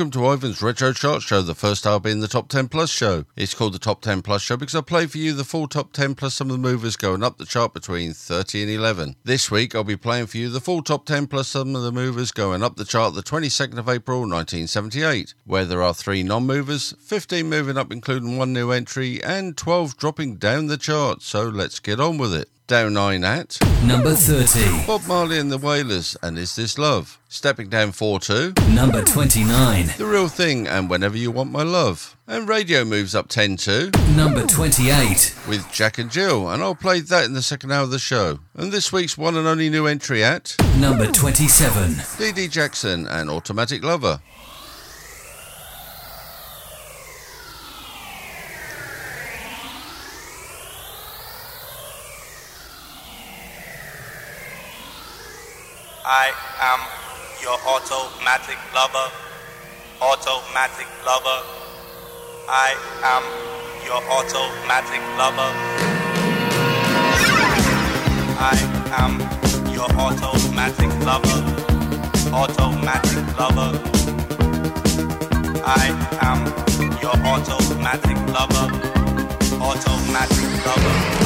Welcome to Ivan's Retro Chart Show, the first hour being the Top 10 Plus show. It's called the Top 10 Plus show because I play for you the full Top 10 plus some of the movers going up the chart between 30 and 11. This week I'll be playing for you the full Top 10 plus some of the movers going up the chart the 22nd of April 1978, where there are three non movers, 15 moving up including one new entry, and 12 dropping down the chart. So let's get on with it down nine at number 30. Bob Marley and the Wailers and Is This Love? Stepping down 4 2. number 29. The Real Thing and Whenever You Want My Love. And Raydio moves up 10 to number 28 with Jack and Jill, and I'll play that in the second hour of the show. And this week's one and only new entry at number 27. Dee Dee Jackson and Automatic Lover. I am your automatic lover, automatic lover. I am your automatic lover. I am your automatic lover, automatic lover. I am your automatic lover, automatic lover.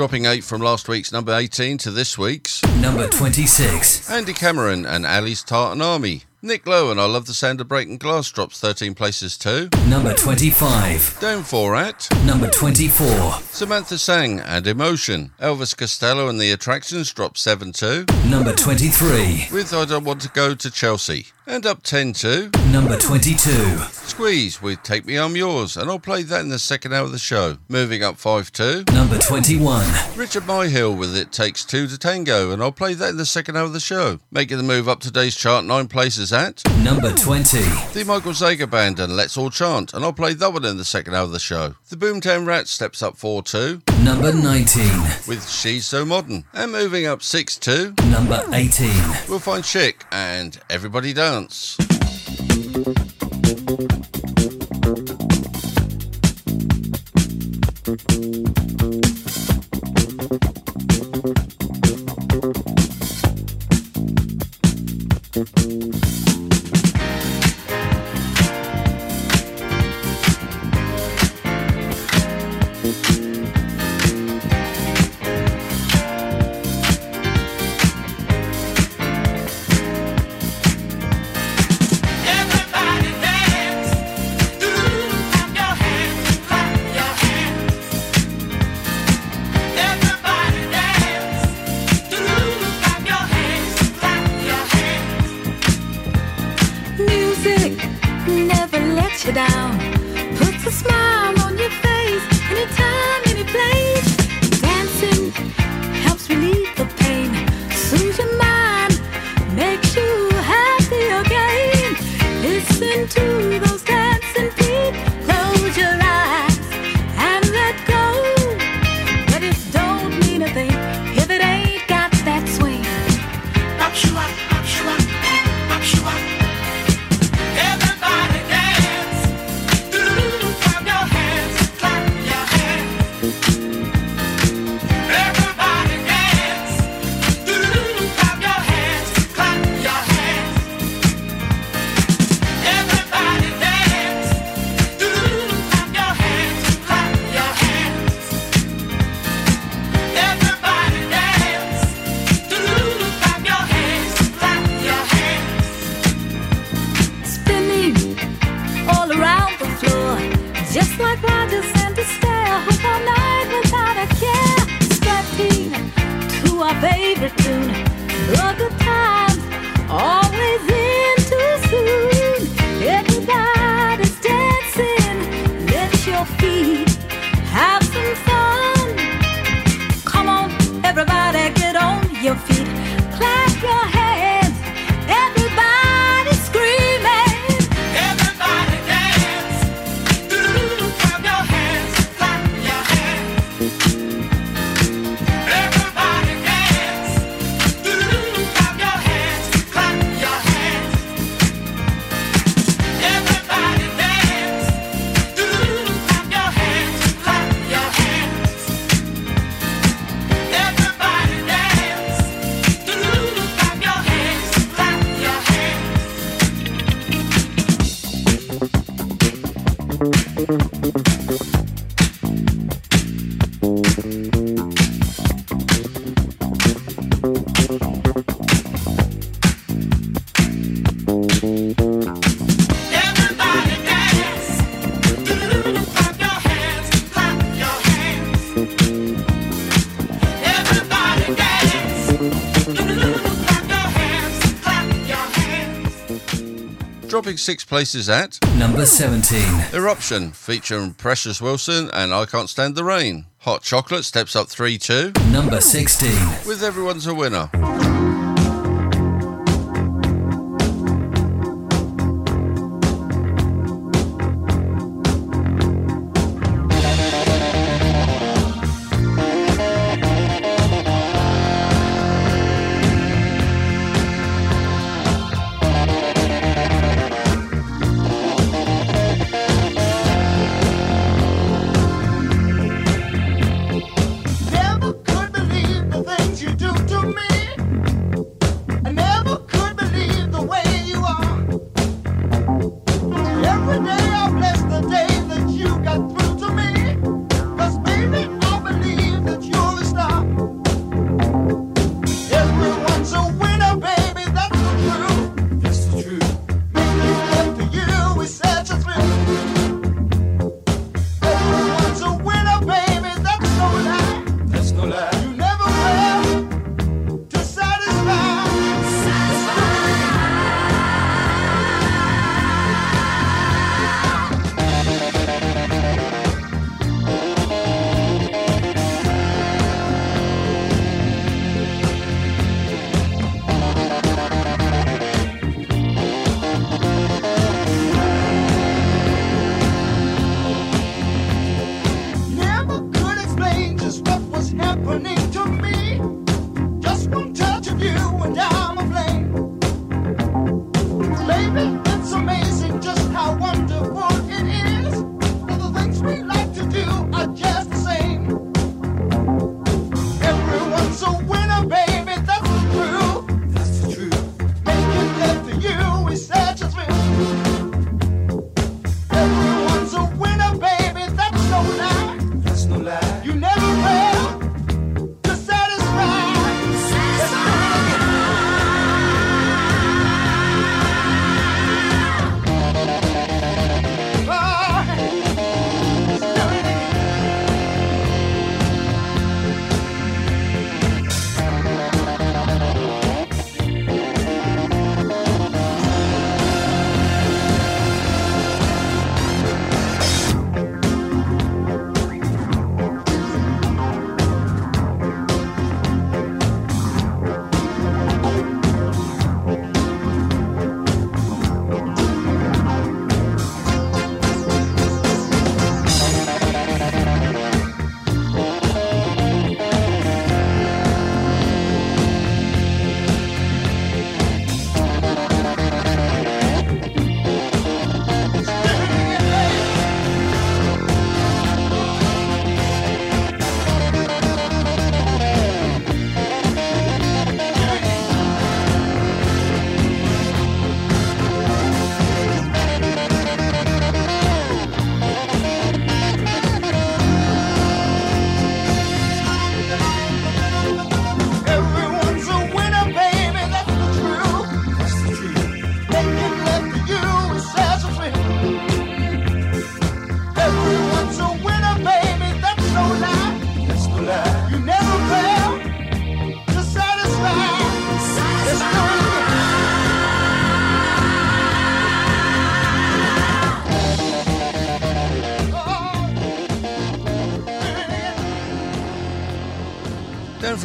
Dropping eight from last week's number 18 to this week's. Number 26. Andy Cameron and Ally's Tartan Army. Nick Lowe and I Love the Sound of Breaking Glass drops 13 places too. Number 25. Down four at Number 24. Samantha Sang and Emotion. Elvis Costello and the Attractions drop 7 2. Number 23. With I Don't Want to Go to Chelsea. And up 10 2. Number 22. Squeeze with Take Me I'm Yours. And I'll play that in the second hour of the show. Moving up 5 2. Number 21. Richard Myhill with It Takes Two to Tango. And I'll play that in the second hour of the show. Making the move up today's chart nine places at Number 20. the Michael Zager Band and Let's All Chant. And I'll play that one in the second hour of the show. The Boomtown Rats steps up 4 2 Number 19. with She's So Modern. And moving up 6 2. Number 18. We'll find Chic and Everybody Dance. Listen to those Dropping six places at Number 17. Eruption, featuring Precious Wilson and I Can't Stand the Rain. Hot Chocolate steps up 3 2 Number 16. with Everyone's a Winner.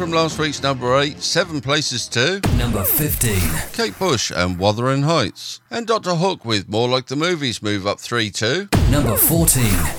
from last week's number 8, 7 places to number 15, Kate Bush and Wuthering Heights. And Dr. Hook with More Like the Movies move up 3 to number 14.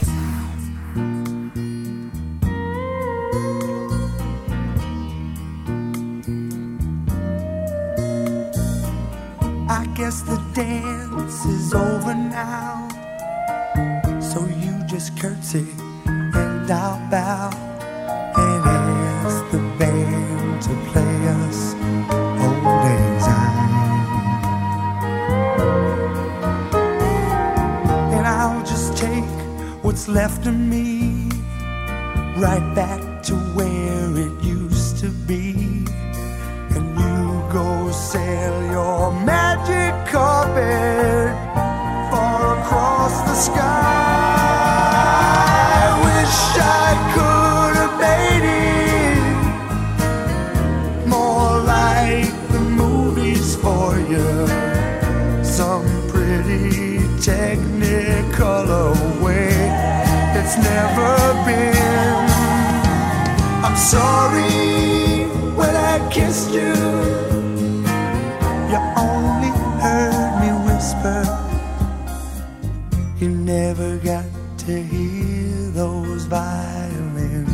You never got to hear those violins,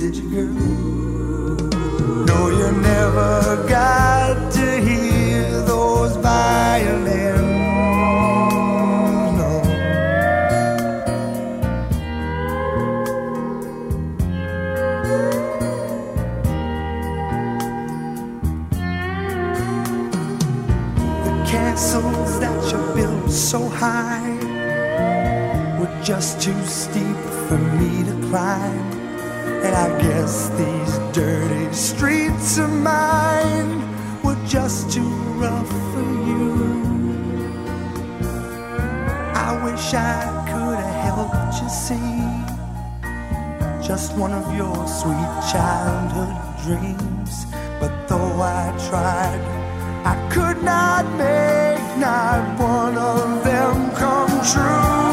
did you, girl? No, you never got to hear those violins. high were just too steep for me to climb. And I guess these dirty streets of mine were just too rough for you. I wish I could have helped you see just one of your sweet childhood dreams. But though I tried, I could not make not one of true.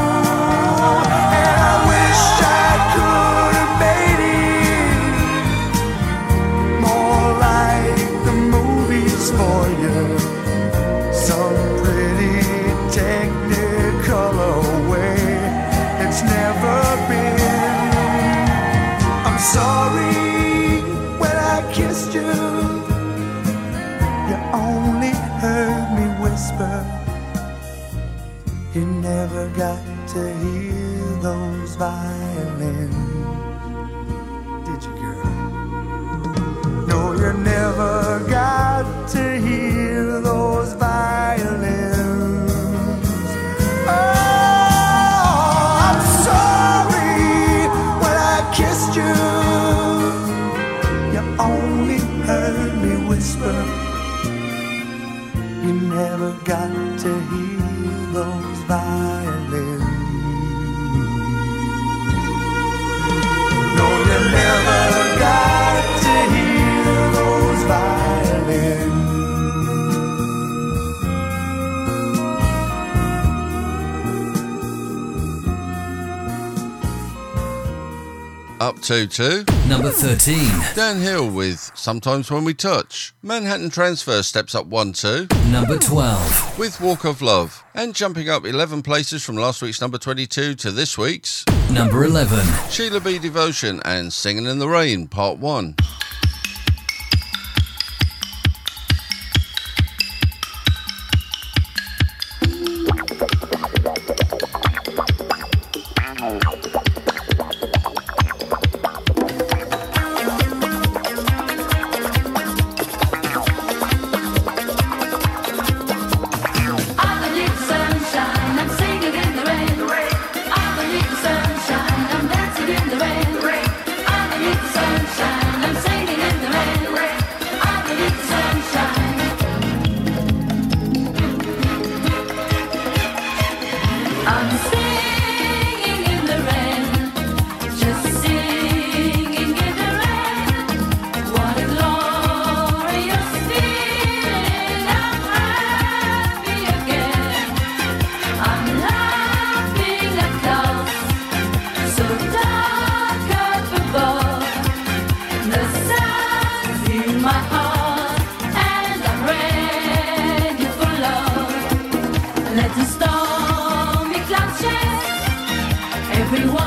Got to hear those violins. Did you, girl? No, you're never. Number thirteen. Dan Hill with Sometimes When We Touch. Manhattan Transfer steps up one two. Number twelve. With Walk of Love. And jumping up eleven places from last week's number twenty two to this week's. Number eleven. Sheila B. Devotion and Singing in the Rain, part one. everyone.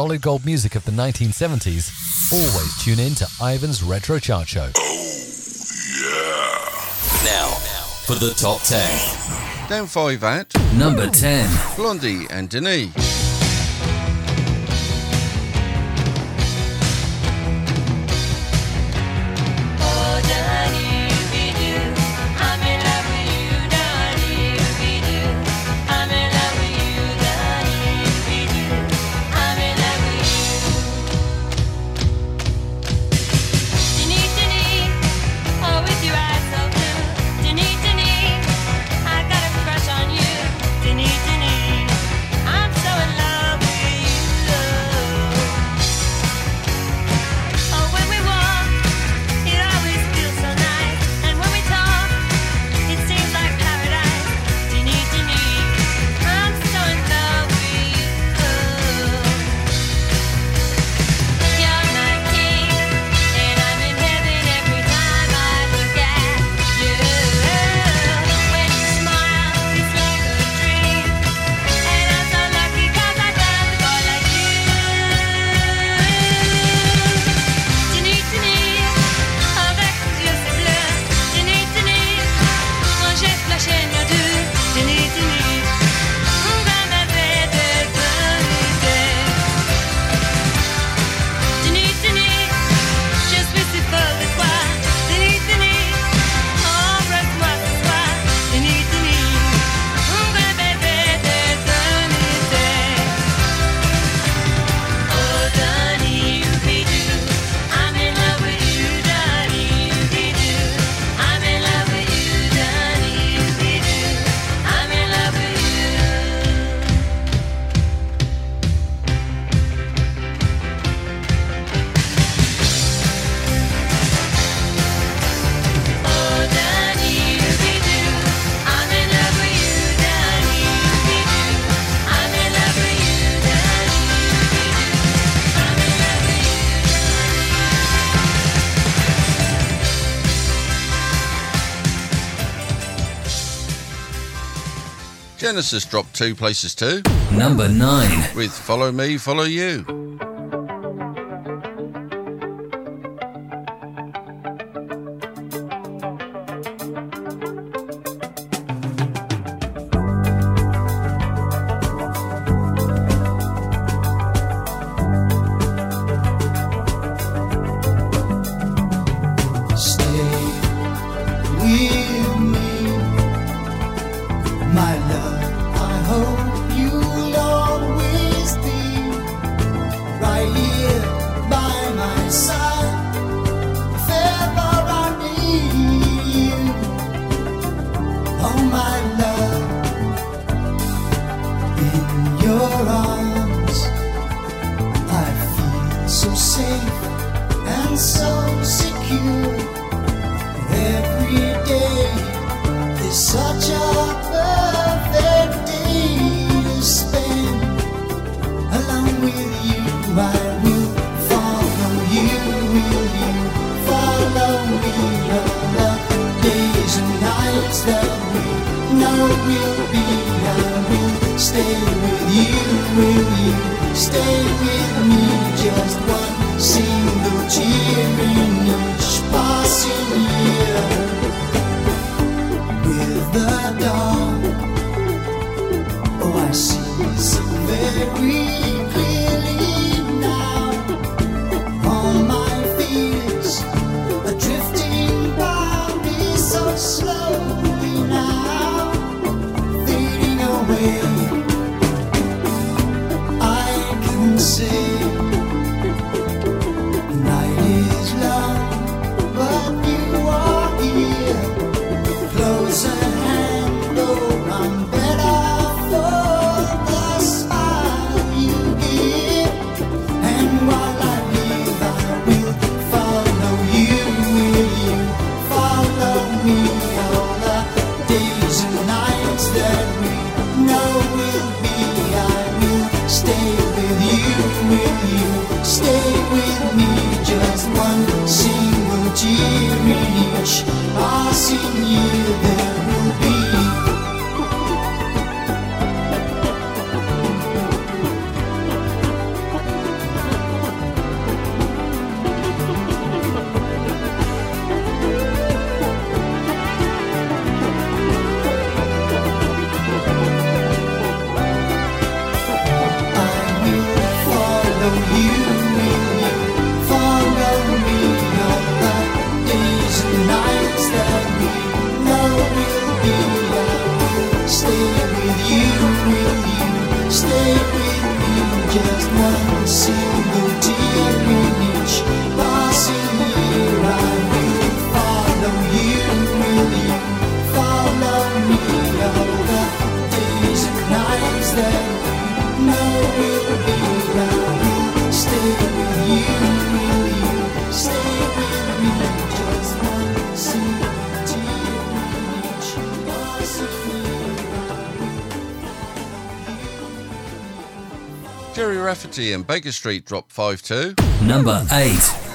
solid gold music of the 1970s, always tune in to Ivan's Retro Chart Show. Oh, yeah. Now, for the top 10. Down five at number 10 Blondie and Denise. Genesis dropped two places too. Number nine. With Follow Me, Follow You. And Baker Street dropped 5 2. Number 8.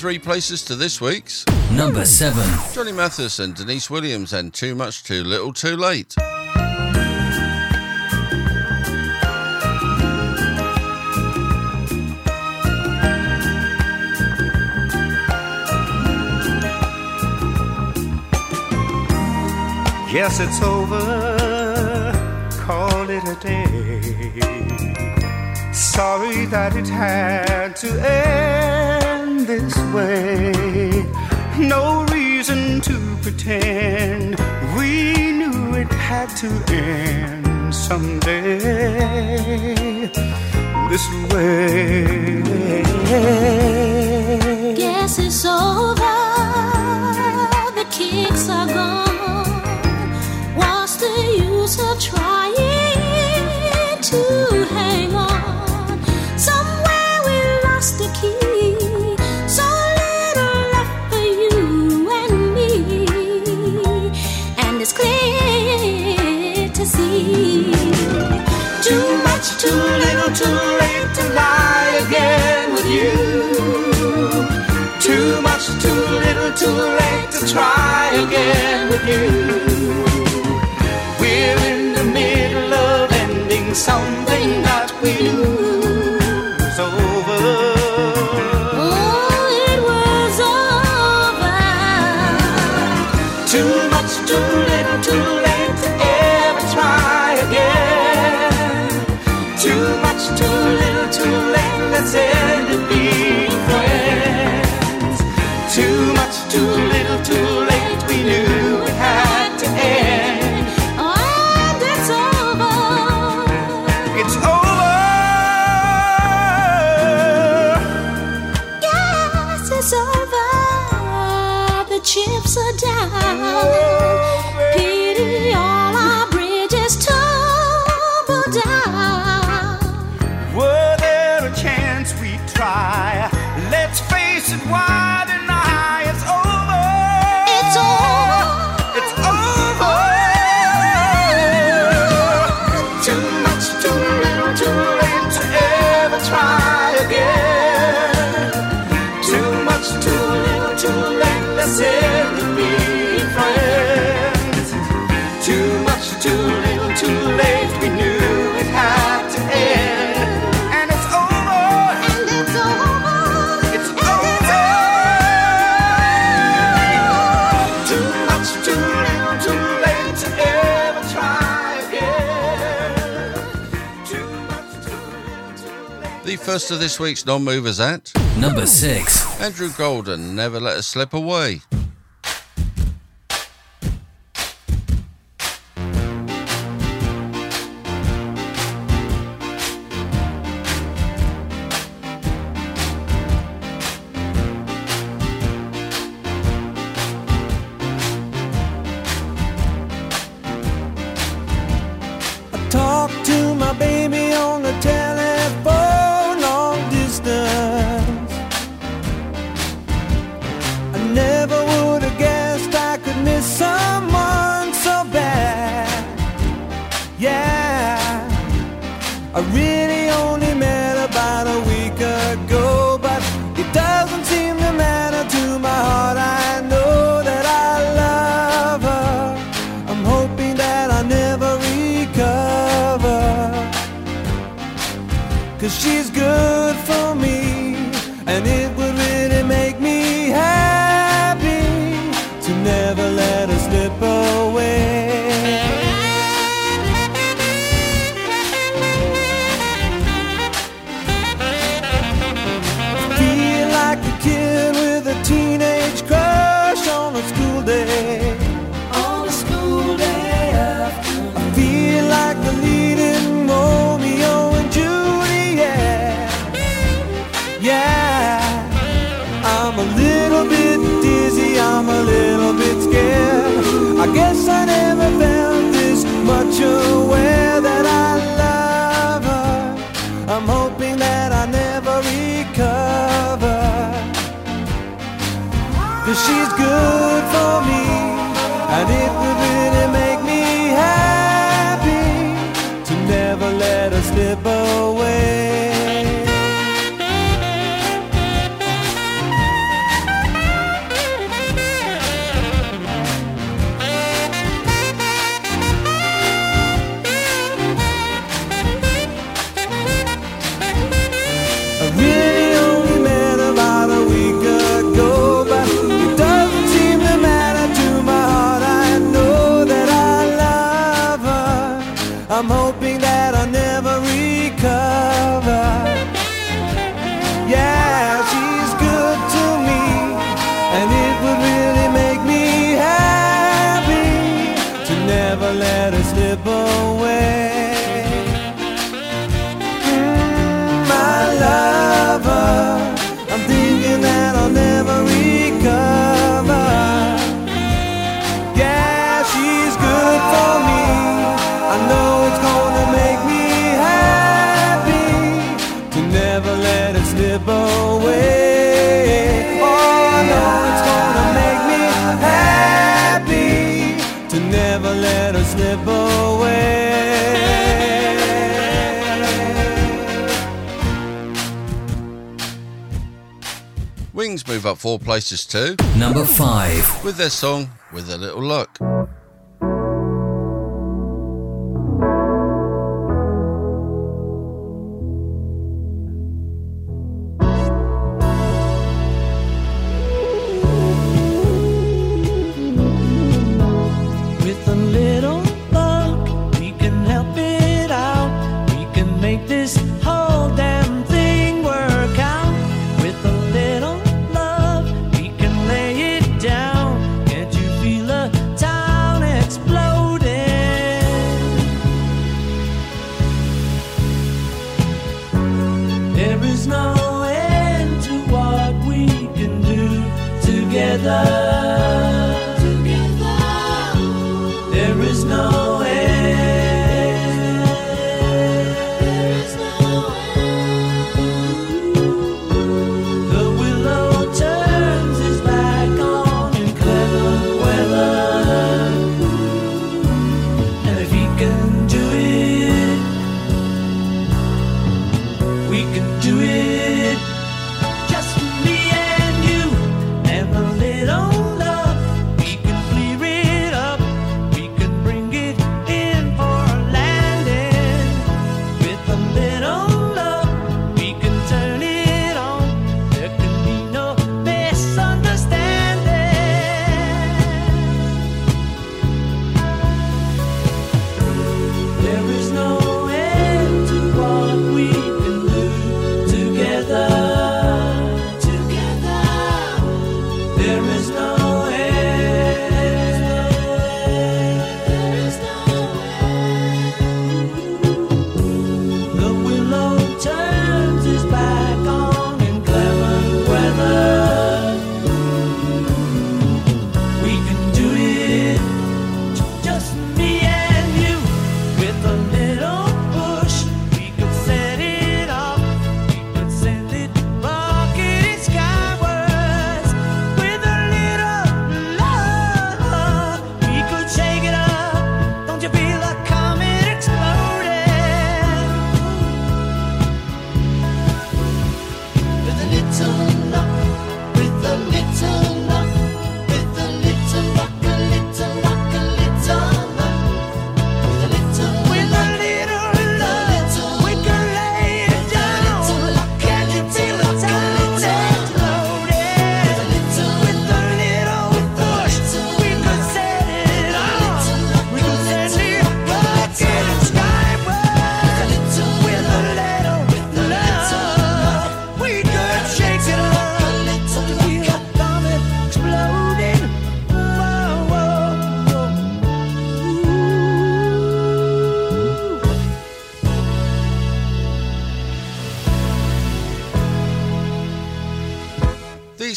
three places to this week's. Number seven. Johnny Mathis and Deniece Williams and Too Much, Too Little, Too Late. Yes, it's over. Call it a day. Sorry that it had to end. No reason to pretend we knew it had to end someday. This way. Guess it's all. you. first of this week's non movers at number six. Andrew Golden, never let us slip away. move up four places to number five with their song With a Little Luck.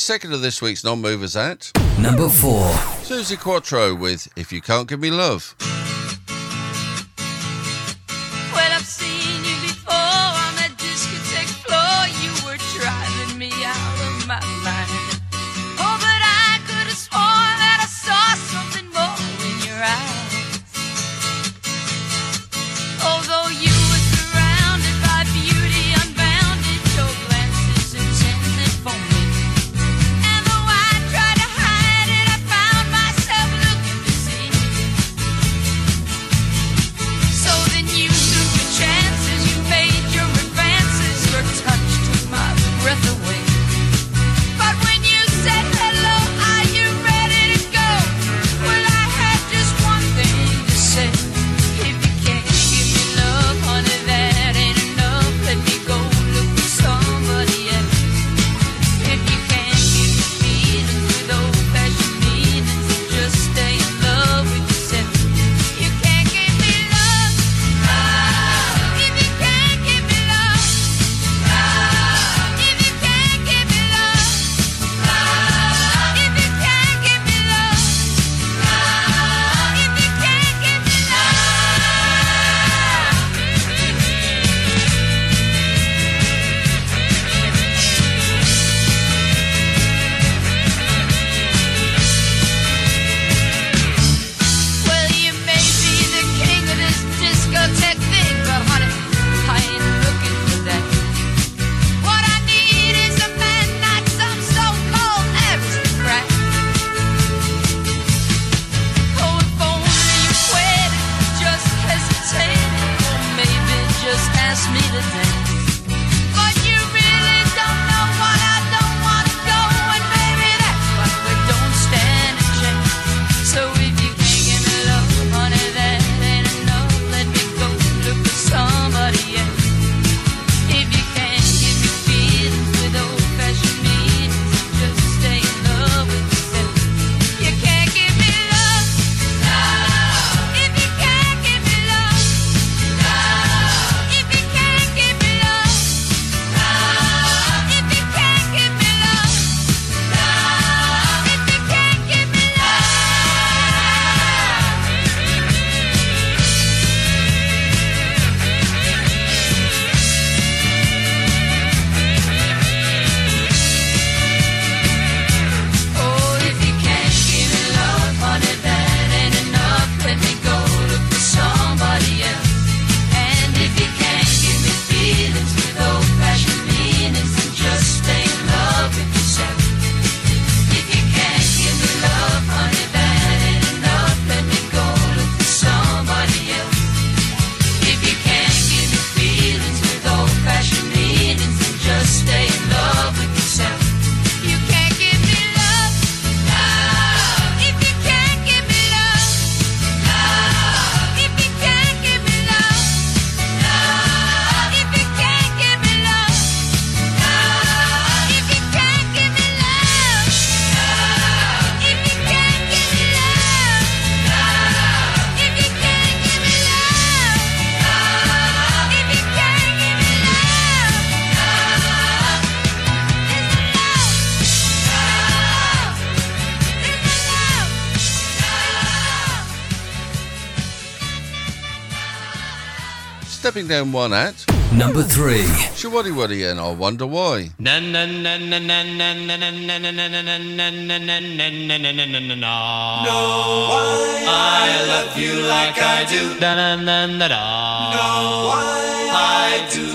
second of this week's non movers at number four Suzi Quatro with If You Can't Give Me Love. stepping down one at number three. Showaddywaddy and I wonder why. No, why I love you like I do. No, why I do.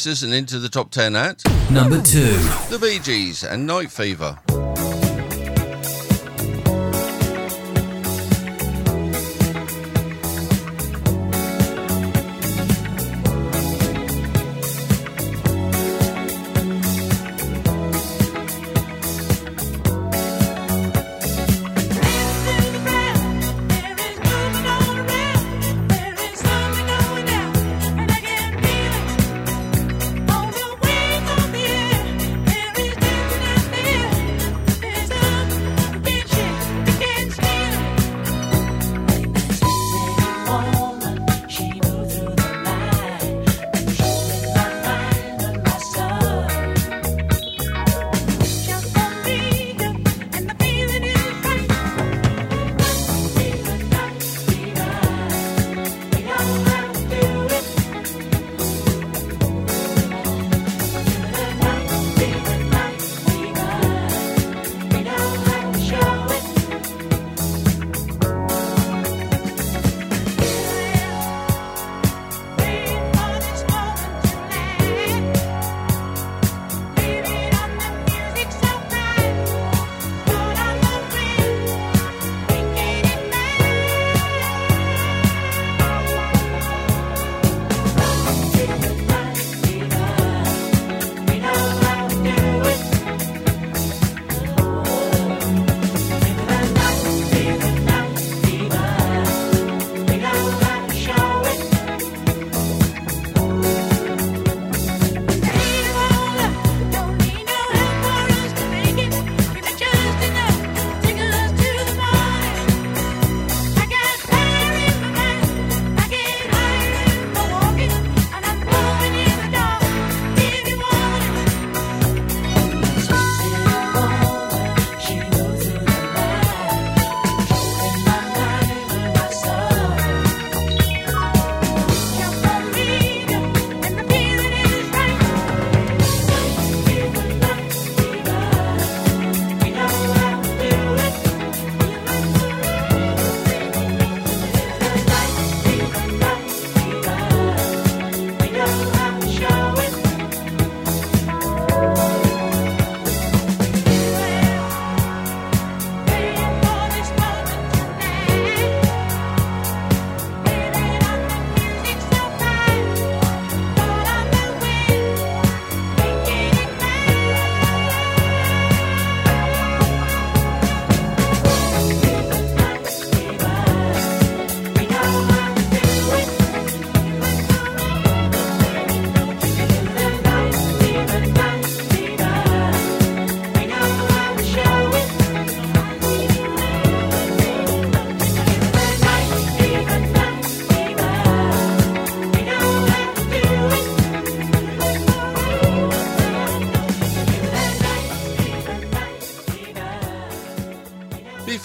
Places and into the top 10 at Number 2. The Bee Gees and Night Fever.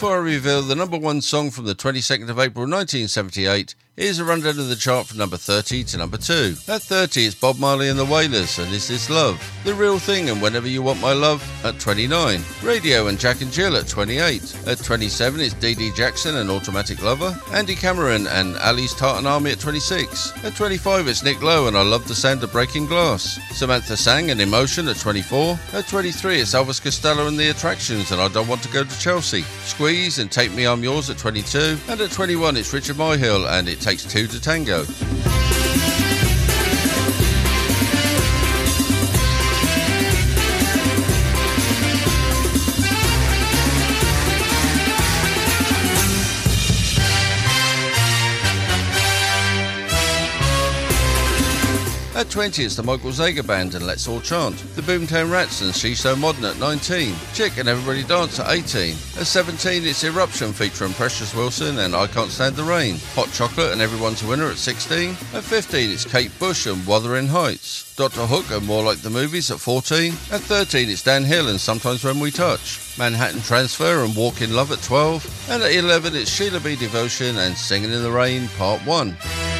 Before I reveal the number one song from the 22nd of April 1978, here's a rundown of the chart from number 30 to number 2. At 30, it's Bob Marley and the Wailers and Is This Love? The Real Thing and Whenever You Want My Love at 29. Raydio and Jack and Jill at 28. At 27, it's Dee Jackson and Automatic Lover. Andy Cameron and Ally's Tartan Army at 26. At 25, it's Nick Lowe and I Love the Sound of Breaking Glass. Samantha Sang and Emotion at 24. At 23, it's Elvis Costello and the Attractions and I Don't Want to Go to Chelsea. Squeeze and Take Me I'm Yours at 22. And at 21, it's Richard Myhill and It Takes Two to Tango. 20, it's the Michael Zager Band and Let's All Chant. The Boomtown Rats and She's So Modern at 19. Chic and Everybody Dance at 18. At 17, it's Eruption featuring Precious Wilson and I Can't Stand the Rain. Hot Chocolate and Everyone's a Winner at 16. At 15, it's Kate Bush and Wuthering Heights. Dr. Hook and More Like the Movies at 14. At 13, it's Dan Hill and Sometimes When We Touch. Manhattan Transfer and Walk in Love at 12. And at 11, it's Sheila B. Devotion and Singing in the Rain Part 1.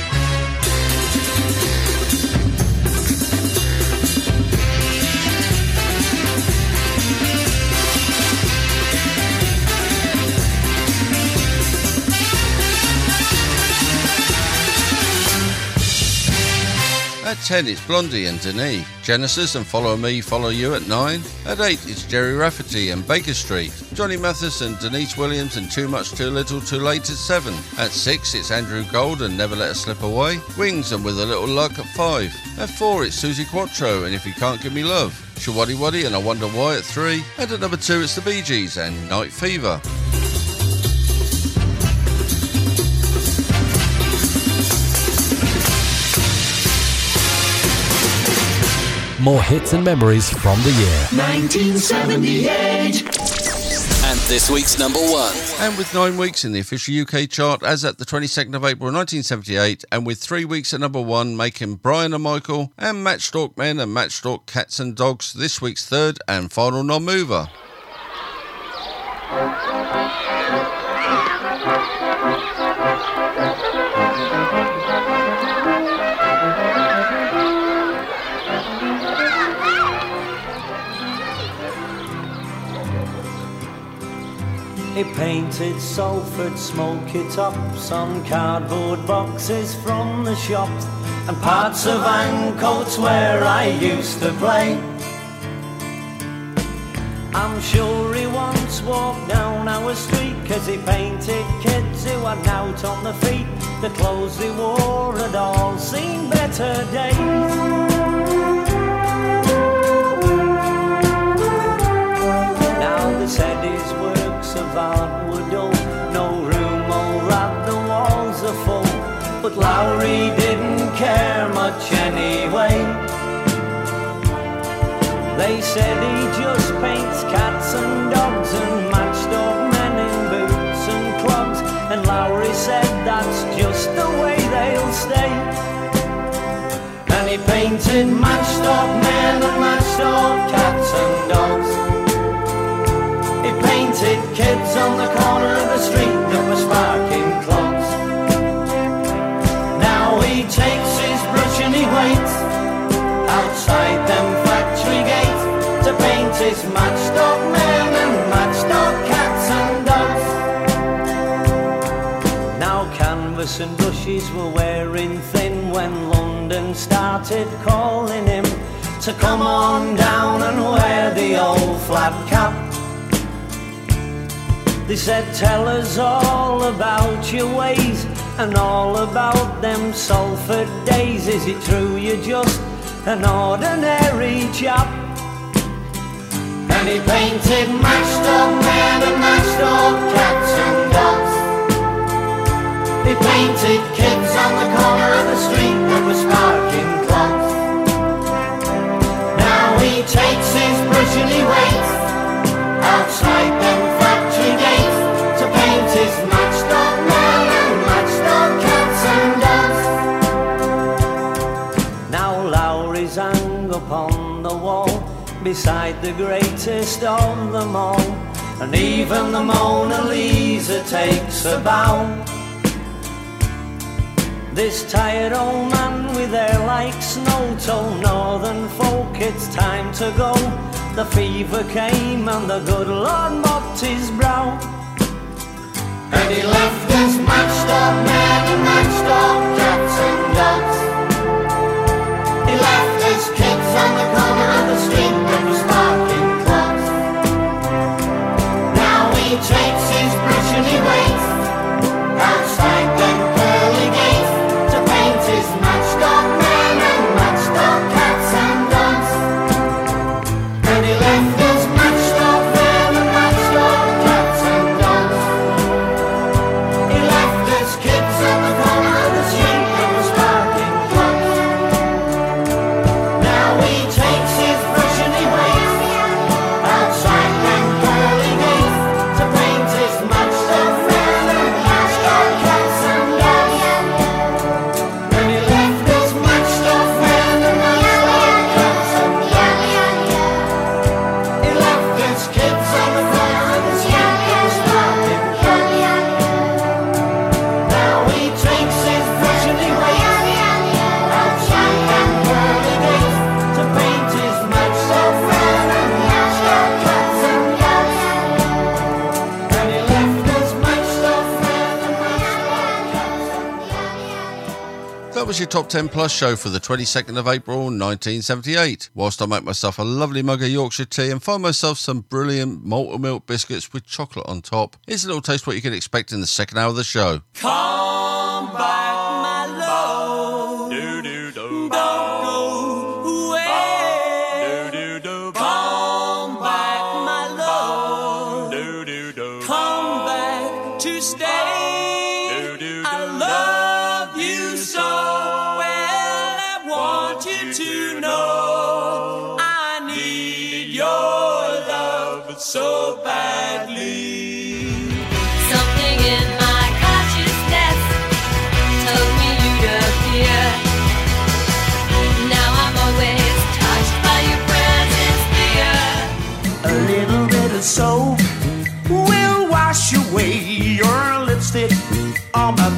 10, it's Blondie and Denis. Genesis and Follow Me, Follow You at 9. At 8, it's Gerry Rafferty and Baker Street. Johnny Mathis and Deniece Williams and Too Much Too Little Too Late at 7. At 6, it's Andrew Gold and Never Let Us Slip Away. Wings and With a Little Luck at 5. At 4, it's Suzi Quatro and If You Can't Give Me Love. Showaddywaddy and I Wonder Why at 3. And at number 2, it's the Bee Gees and Night Fever. More hits and memories from the year. 1978. And this week's number one. And with nine weeks in the official UK chart as at the 22nd of April 1978, and with three weeks at number one, making Brian and Michael and Matchstalk Men and Matchstalk Cats and Dogs this week's third and final non mover. He painted Salford smoky tops on cardboard boxes from the shops and parts of Ancoats where I used to play. I'm sure he once walked down our street cause he painted kids who were out on the feet. The clothes they wore had all seen better days. Now they said Lowry didn't care much anyway. They said he just paints cats and dogs and matched up men in boots and clogs. And Lowry said that's just the way they'll stay. And he painted matched up men and matchstalk cats matchstalk men and matchstalk cats and dogs. Now canvas and brushes were wearing thin when London started calling him to come on down and wear the old flat cap. They said, Tell us all about your ways and all about them Salford days. Is it true you're just an ordinary chap? And he painted matched men and matchstalk cats and dogs. He painted kids on the corner of the street that were sparking clogs. Now he takes his brush and he waits outside them factory gates to paint his matched men and matchstalk cats and dogs. Now Lowry's hung upon the wall beside the greatest of them all, and even the Mona Lisa takes a bow. This tired old man with hair like snow told northern folk it's time to go. The fever came and the good Lord mopped his brow. And he left us matched up men and matched up cats and dogs. He left us kids on the corner Top 10 Plus show for the 22nd of April 1978. Whilst I make myself a lovely mug of Yorkshire tea and find myself some brilliant malt milk biscuits with chocolate on top, here's a little taste what you can expect in the second hour of the show.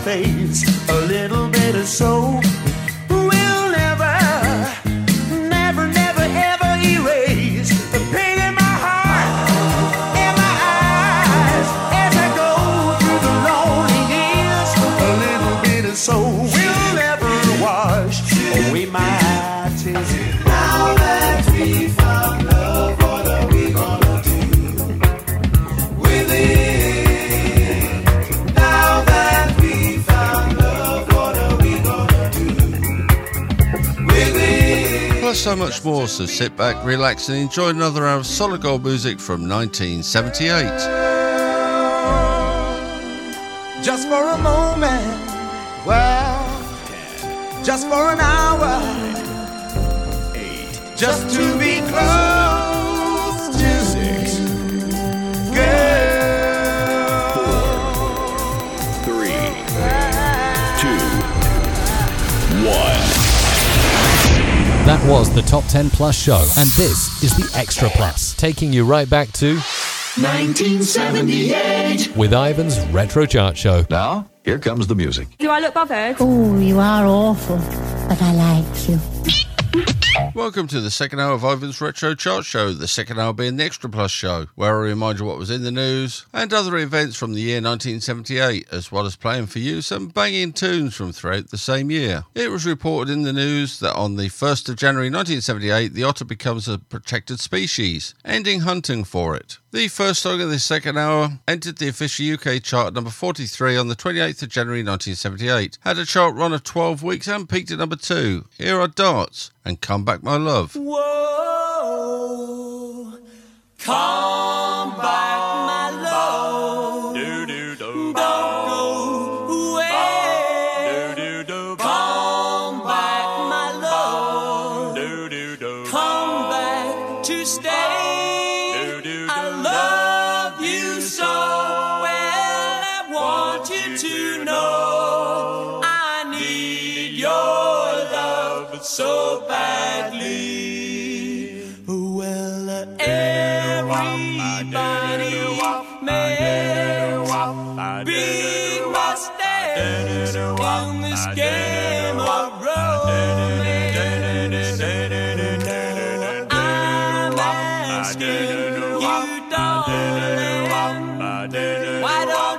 Face. A little bit of soap so much more, so sit back, relax and enjoy another hour of solid gold music from 1978. just for a moment. Well, just for an hour. Just to be close That was the Top 10 Plus show, and this is the Extra Plus, taking you right back to 1978. with Ivan's Retro Chart Show. Now, here comes the music. Do I look bothered? Oh, you are awful, but I like you. Welcome to the second hour of Ivan's Retro Chart Show, the second hour being the Extra Plus show, where I remind you what was in the news and other events from the year 1978, as well as playing for you some banging tunes from throughout the same year. It was reported in the news that on the 1st of January 1978, the otter becomes a protected species, ending hunting for it. The first song of the second hour entered the official UK chart number 43 on the 28th of January 1978, had a chart run of 12 weeks and peaked at number 2. Here are Darts and Come Back My Love. Whoa, come back, my love.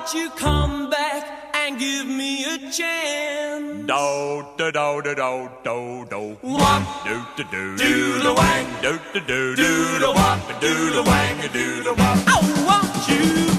Why don't you come back and give me a chance? Do do do do do do do. Wop do do do do the wang do do do do the wop do the wang do the wop. I want you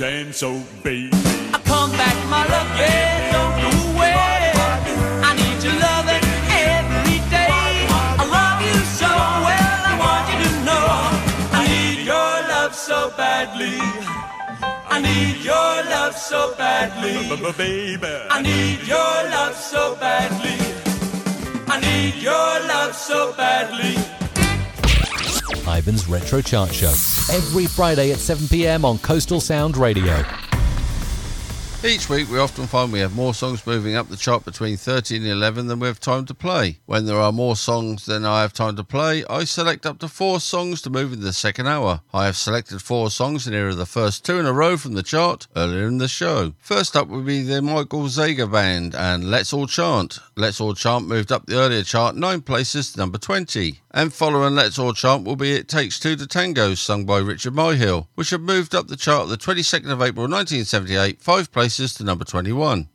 chance, oh baby. I come back, my love, yeah, don't go away. I need your loving every day. I love you so well, I want you to know. I need your love so badly. I need your love so badly. Baby. I need your love so badly. I need your love so badly. Ivan's Retro Chart Show. Every Friday at 7 pm on Coastal Sound Radio. Each week, we often find we have more songs moving up the chart between 30 and 11 than we have time to play. When there are more songs than I have time to play, I select up to four songs to move in the second hour. I have selected four songs and here are the first two in a row from the chart earlier in the show. First up would be the Michael Zager Band and Let's All Chant. Let's All Chant moved up the earlier chart nine places to number 20. And following Let's All Chant will be It Takes Two to Tango, sung by Richard Myhill, which had moved up the chart the 22nd of April 1978, five places to number 21.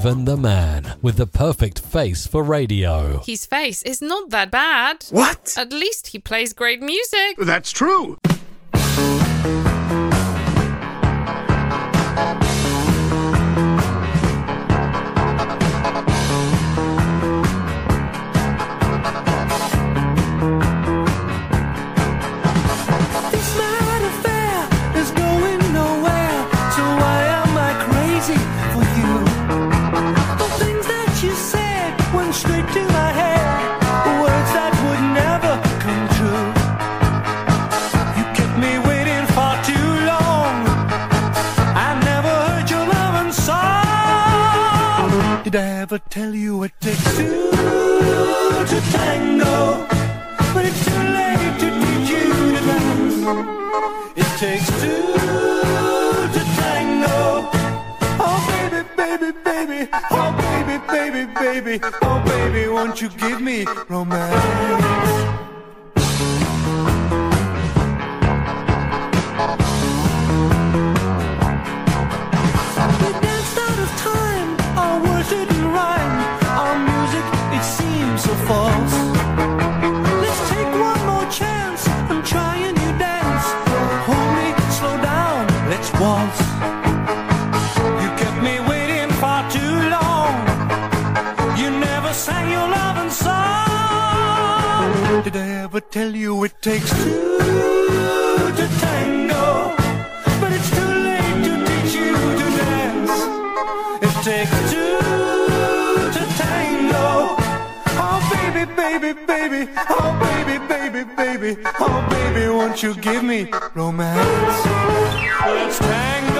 Ivan the Man with the perfect face for radio. His face is not that bad. What? At least he plays great music. That's true. never tell you what it takes two to tango? But it's too late to teach you to dance. It takes two to tango. Oh baby, baby, baby. Oh baby, baby, baby. Oh baby, won't you give me romance? Tell you it takes two to tango? But it's too late to teach you to dance. It takes two to tango. Oh baby, baby, baby, oh baby, baby, baby, oh baby, won't you give me romance? Let's tango,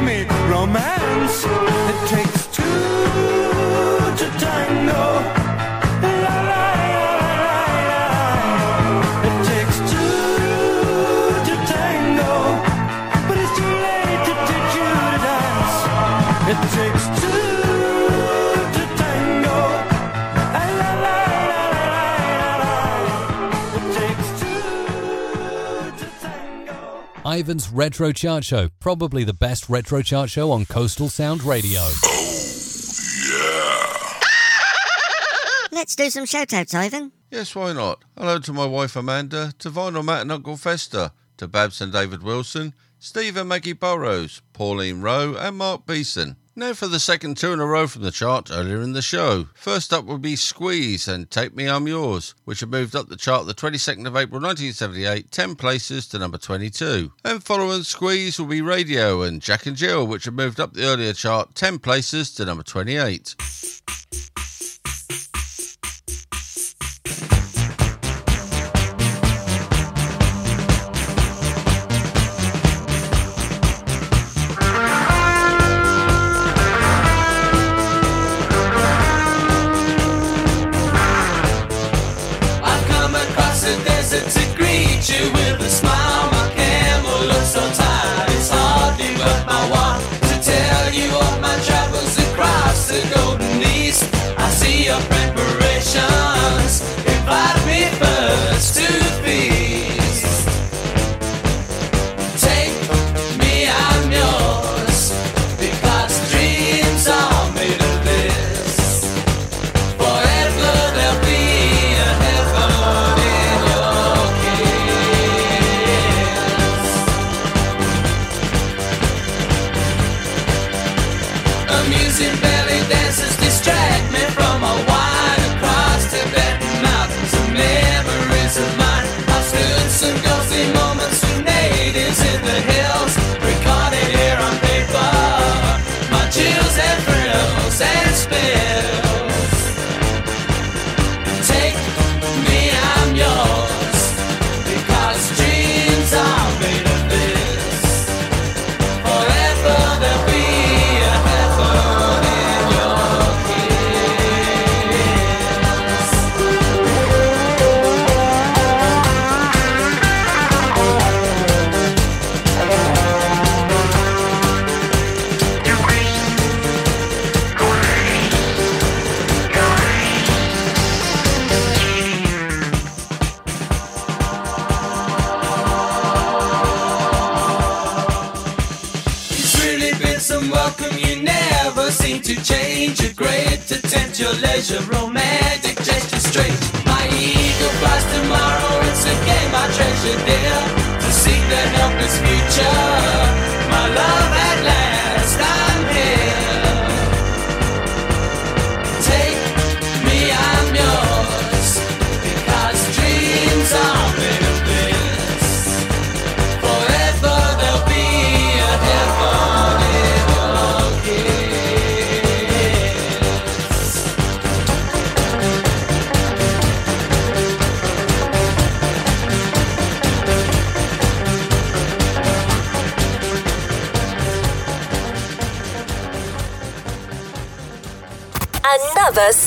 me romance? It takes two to tango. La, la, la, la, la. It takes two to tango. But it's too late to teach you to dance. It takes two to tango. La, la, la, la, la, la. It takes two to tango. Ivan's Retro Chart Show, probably the best retro chart show on Coastal Sound Radio. Oh, yeah. Let's do some shout-outs, Ivan. Yes, why not? Hello to my wife Amanda, to Vinyl Matt and Uncle Fester, to Babs and David Wilson, Steve and Maggie Burrows, Pauline Rowe, and Mark Beeson. Now for the second two in a row from the chart earlier in the show. First up would be Squeeze and Take Me I'm Yours, which had moved up the chart the 22nd of April 1978, 10 places to number 22. And following Squeeze will be Raydio and Jack and Jill, which had moved up the earlier chart 10 places to number 28.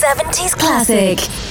70s classic.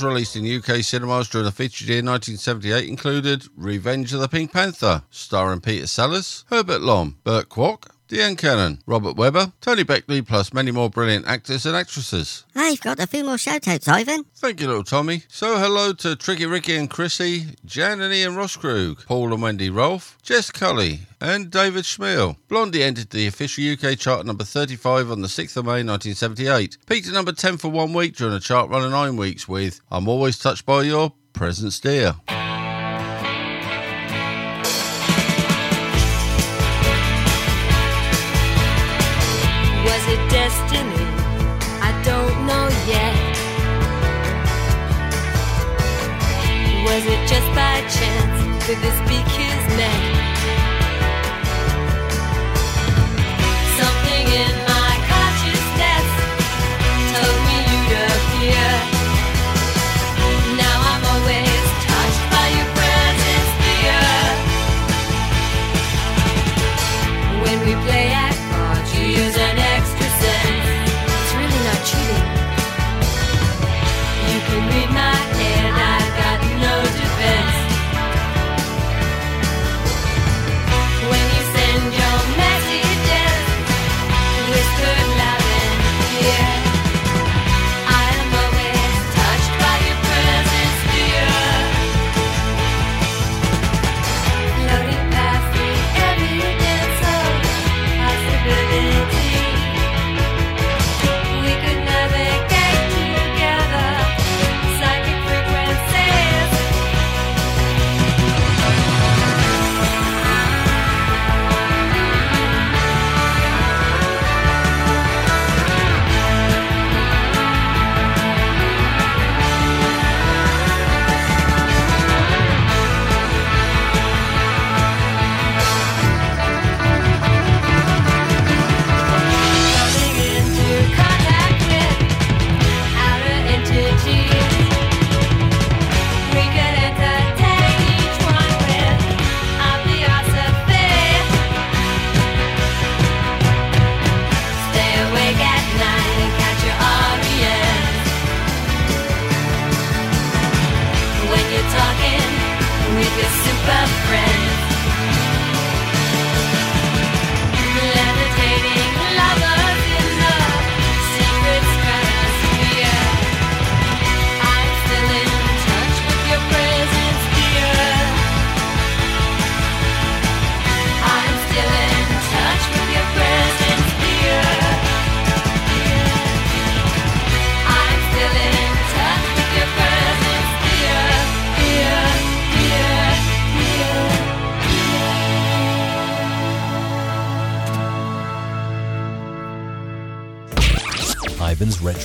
Films released in UK cinemas during the featured year 1978 included Revenge of the Pink Panther, starring Peter Sellers, Herbert Lom, Burt Kwouk, Dyan Cannon, Robert Webber, Tony Beckley, plus many more brilliant actors and actresses. I've got a few more shout outs, Ivan. Thank you, little Tommy. So hello to Tricky Ricky and Chrissy, Jan and Ian Rosskrug, Paul and Wendy Rolfe, Jess Cully, and David Schmiel. Blondie entered the official UK chart at number 35 on the 6th of May 1978. Peaked at number 10 for one week during a chart run of nine weeks with I'm Always Touched by Your Presence, Dear.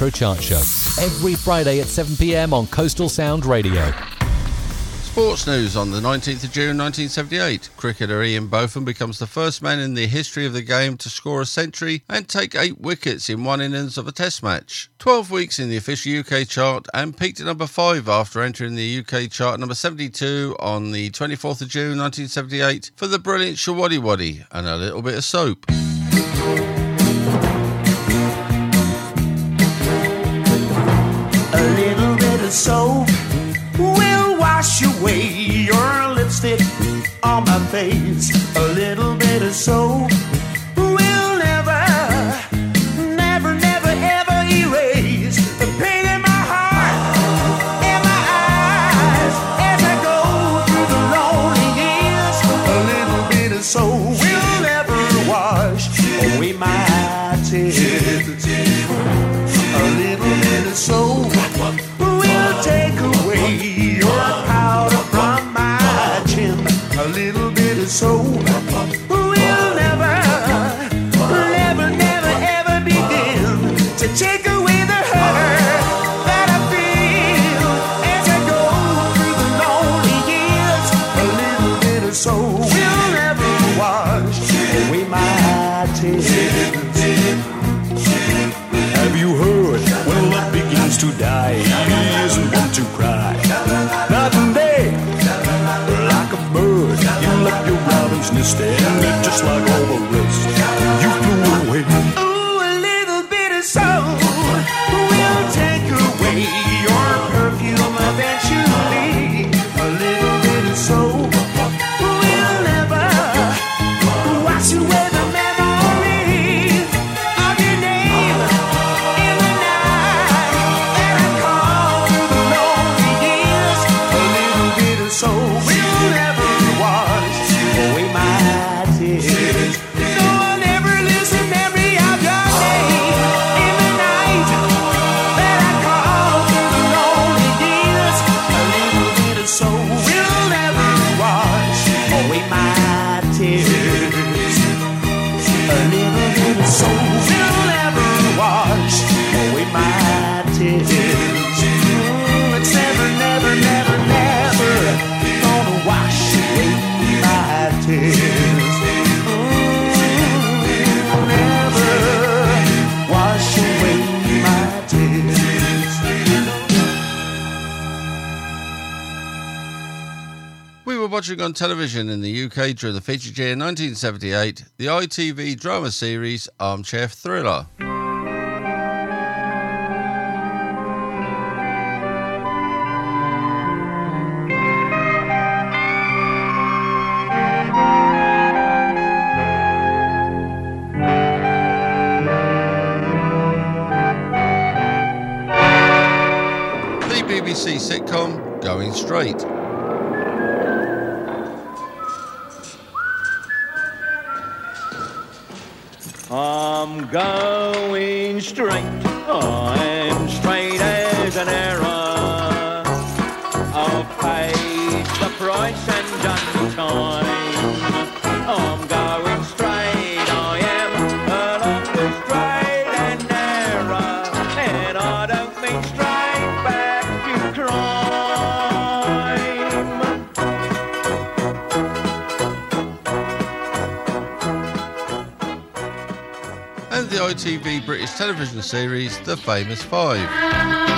Retro Chart Show. Every Friday at 7 pm on Coastal Sound Radio. Sports news on the 19th of June 1978. Cricketer Ian Botham becomes the first man in the history of the game to score a century and take eight wickets in one innings of a test match. 12 weeks in the official UK chart and peaked at number 5 after entering the UK chart number 72 on the 24th of June 1978 for the brilliant Showaddywaddy and a little bit of soap. Soap will wash away your lipstick on my face. A little bit of soap will never, never, never, ever erase the pain in my heart and my eyes as I go through the lonely years. A little bit of soap will never wash away my tears. A little bit of soap on television in the UK during the featured year 1978 the ITV drama series Armchair Thriller. The BBC sitcom Going Straight. Going straight. Television series The Famous Five.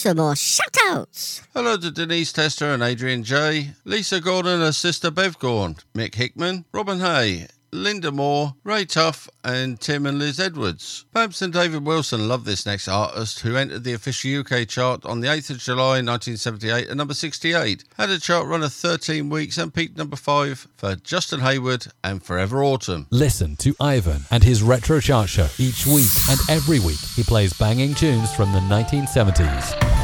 Some more shout outs. Hello to Denise Tester and Adrian J, Lisa Gordon, her sister Bev Gorn, Mick Hickman, Robin Hay, Linda Moore, Ray Tuff, and Tim and Liz Edwards. Babs and David Wilson love this next artist who entered the official UK chart on the 8th of July 1978 at number 68. Had a chart run of 13 weeks and peaked number 5 for Justin Hayward and Forever Autumn. Listen to Ivan and his retro chart show each week and every week he plays banging tunes from the 1970s.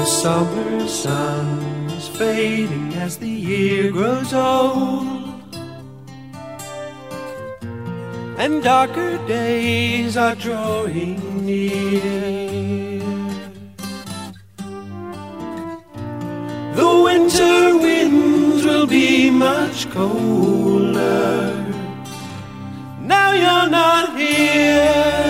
The summer sun is fading as the year grows old, and darker days are drawing near. The winter winds will be much colder. Now you're not here.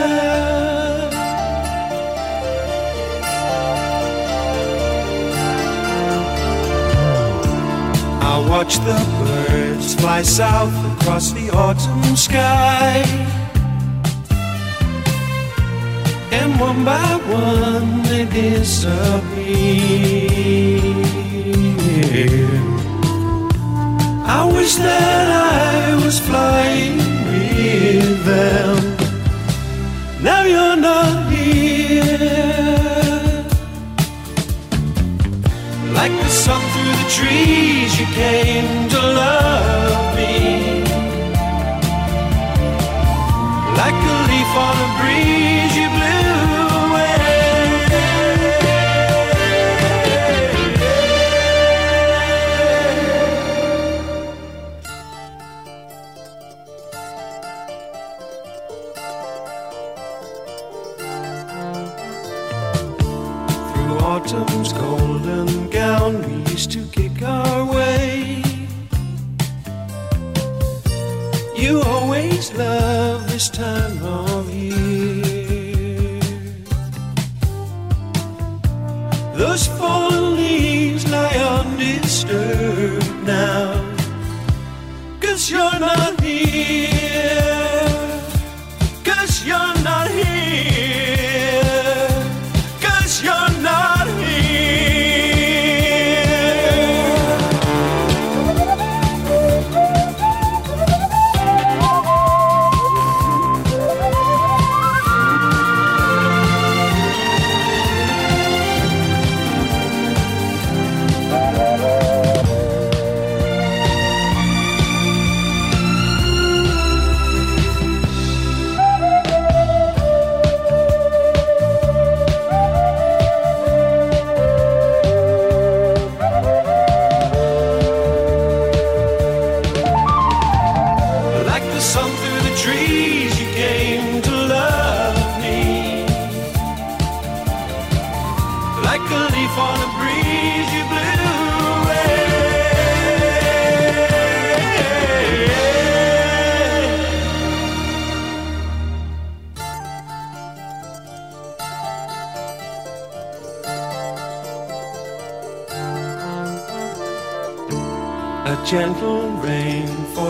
Watch the birds fly south across the autumn sky. And one by one they disappear. I wish that I was flying with them. Now you're not Like the sun through the trees, you came to love me. Like a leaf on a breeze, you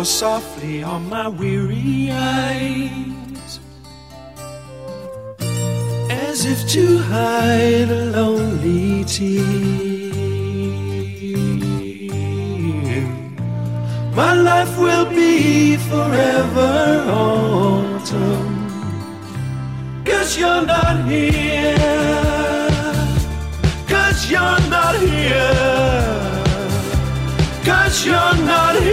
softly on my weary eyes, as if to hide a lonely tear. My life will be forever autumn, cause you're not here. Cause you're not here. Cause you're not here.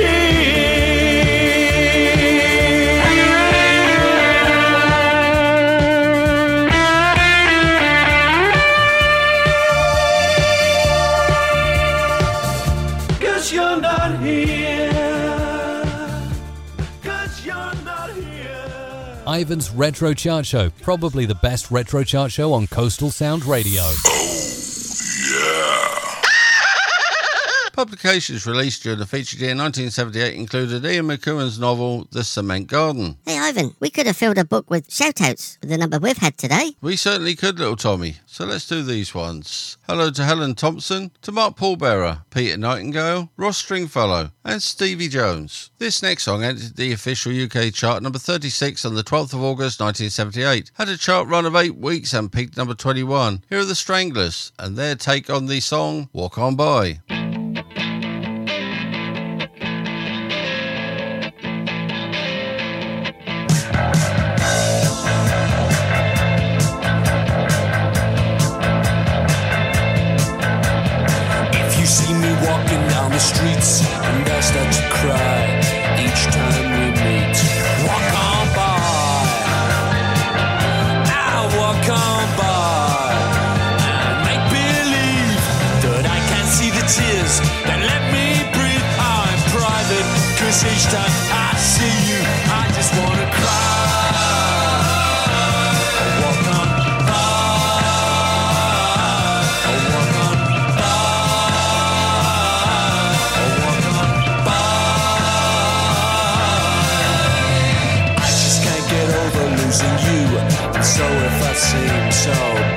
Ivan's Retro Chart Show, probably the best retro chart show on Coastal Sound Radio. Publications released during the featured year 1978 included Ian McEwan's novel The Cement Garden. Hey, Ivan, we could have filled a book with shout-outs with the number we've had today. We certainly could, little Tommy. So let's do these ones. Hello to Helen Thompson, to Mark Paulbearer, Peter Nightingale, Ross Stringfellow, and Stevie Jones. This next song entered the official UK chart number 36 on the 12th of August 1978. Had a chart run of eight weeks and peaked number 21. Here are the Stranglers and their take on the song Walk On By. If I seem so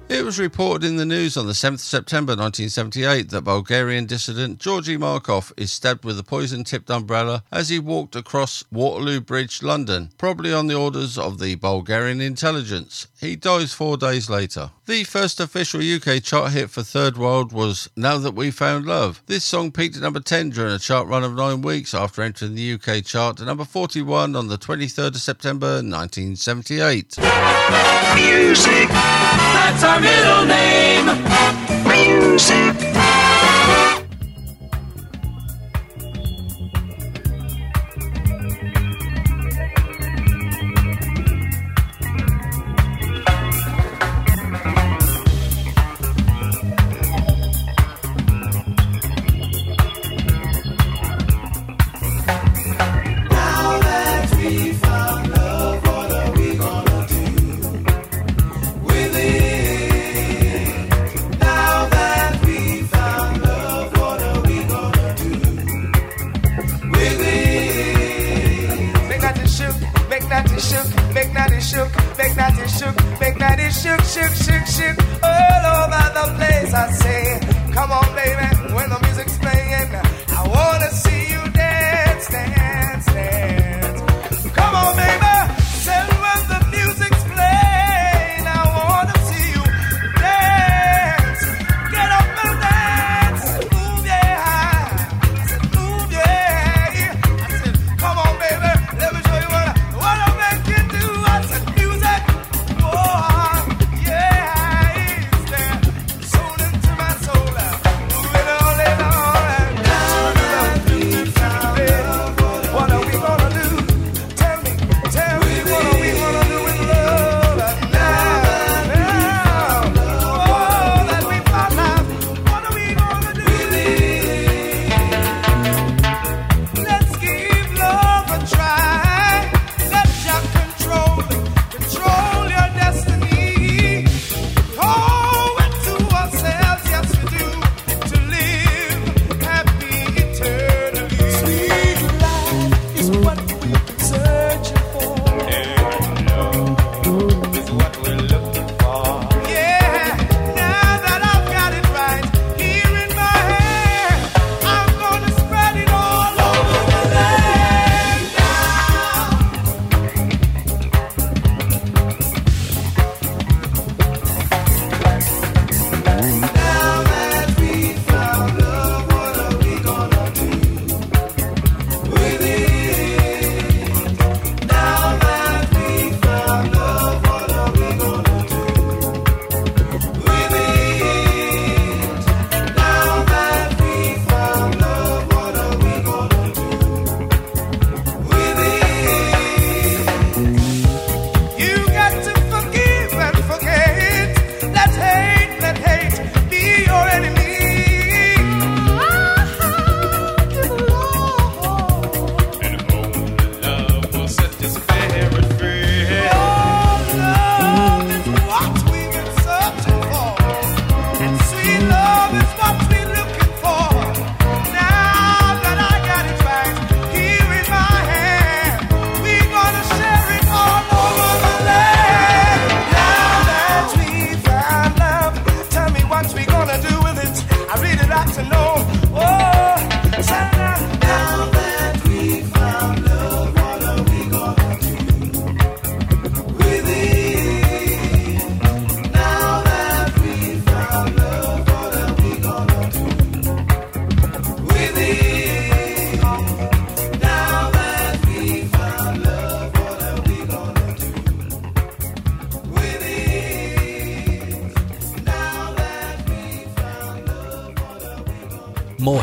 It was reported in the news on the 7th of September 1978 that Bulgarian dissident Georgy Markov is stabbed with a poison tipped umbrella as he walked across Waterloo Bridge, London, probably on the orders of the Bulgarian intelligence. He dies four days later. The first official UK chart hit for Third World was Now That We Found Love. This song peaked at number 10 during a chart run of nine weeks after entering the UK chart to number 41 on the 23rd of September 1978. Music. That's our middle name. Music.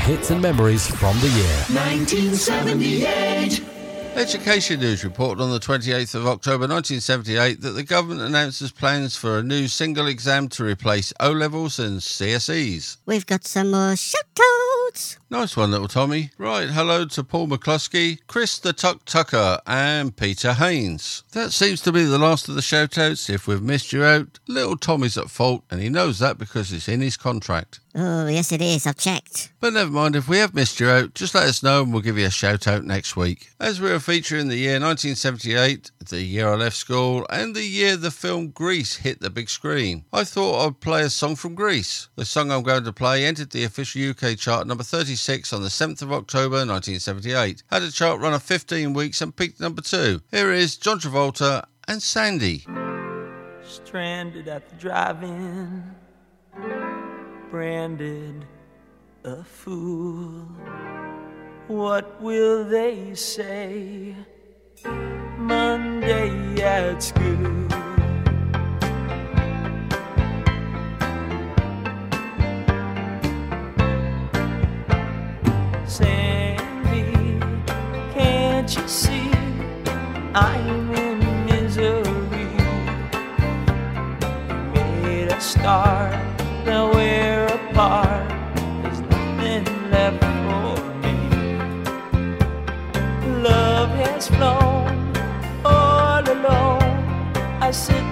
Hits and memories from the year. 1978. Education News reported on the 28th of October 1978 that the government announces plans for a new single exam to replace O levels and CSEs. We've got some more shout-outs. Nice one, little Tommy. Right, hello to Paul McCluskey, Chris the Tuck Tucker, and Peter Haynes. That seems to be the last of the shout-outs. If we've missed you out, little Tommy's at fault, and he knows that because it's in his contract. Oh, yes it is. I've checked. But never mind, if we have missed you out, just let us know and we'll give you a shout out next week. As we are featuring the year 1978, the year I left school, and the year the film Grease hit the big screen, I thought I'd play a song from Grease. The song I'm going to play entered the official UK chart number 36 on the 7th of October 1978, had a chart run of 15 weeks and peaked number 2. Here is John Travolta and Sandy. Stranded at the drive-in, branded a fool. What will they say Monday at school? Sandy, can't you see I'm start, now we're apart. There's nothing left for me. Love has flown all alone. I sit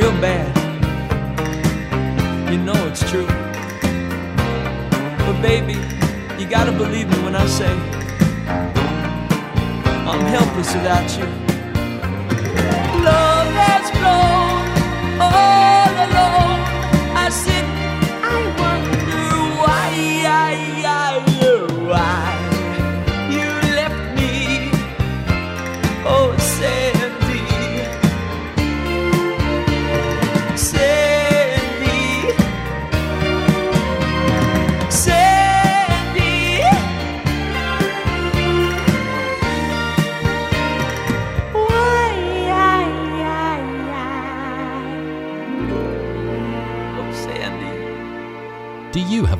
real bad. You know it's true. But, baby, you gotta believe me when I say I'm helpless without you. Love has flown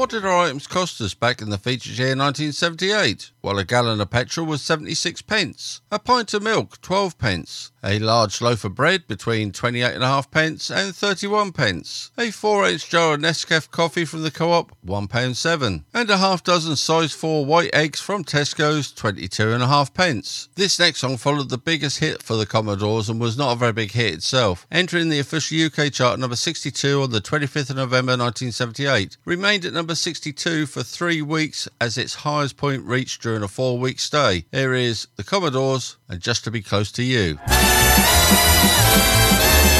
What did our items cost us back in the features year 1978? Well, a gallon of petrol was 76 pence, a pint of milk 12 pence, a large loaf of bread between 28 and pence and 31 pence, a 4 inch jar of Nescafe coffee from the co-op £1 7, and a half dozen size 4 white eggs from Tesco's 22 and a half pence. This next song followed the biggest hit for the Commodores and was not a very big hit itself, entering the official UK chart number 62 on the 25th of November 1978, remained at number 62 for three weeks as its highest point reached during a four week stay. Here is the Commodores and Just to Be Close to You.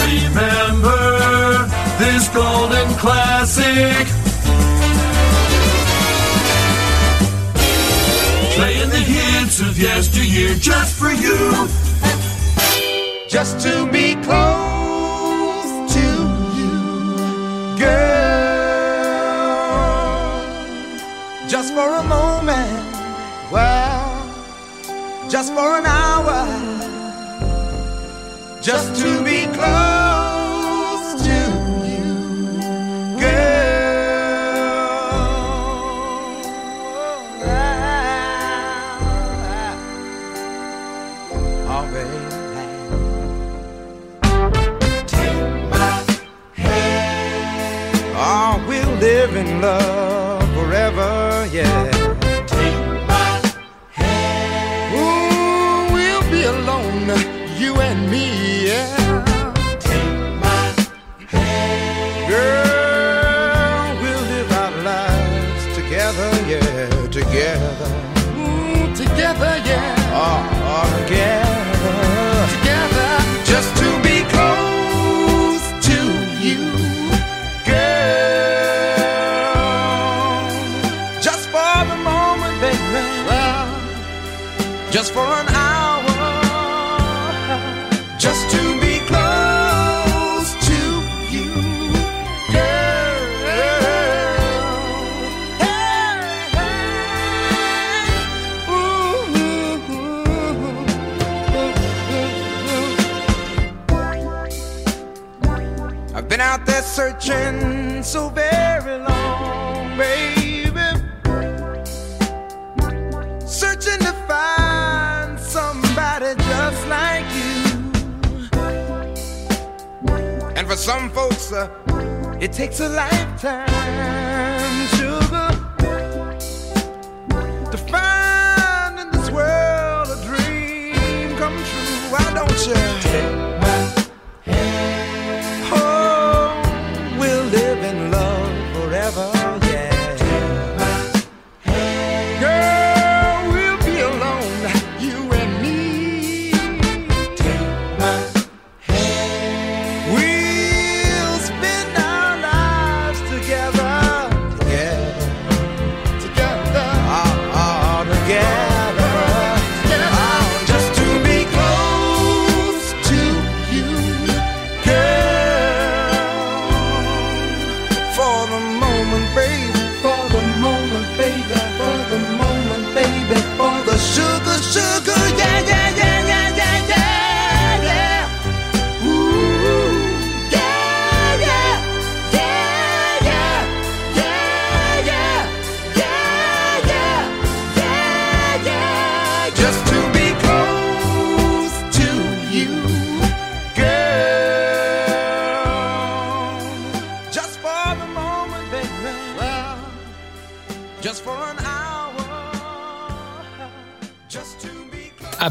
Remember this golden classic. Playing the hits of yesteryear just for you. just to be just for an hour. just to be close to you, girl. Oh, baby. Take my hand. Oh, we'll live in love some folks, uh, it takes a lifetime, sugar, to find in this world a dream come true. Why don't you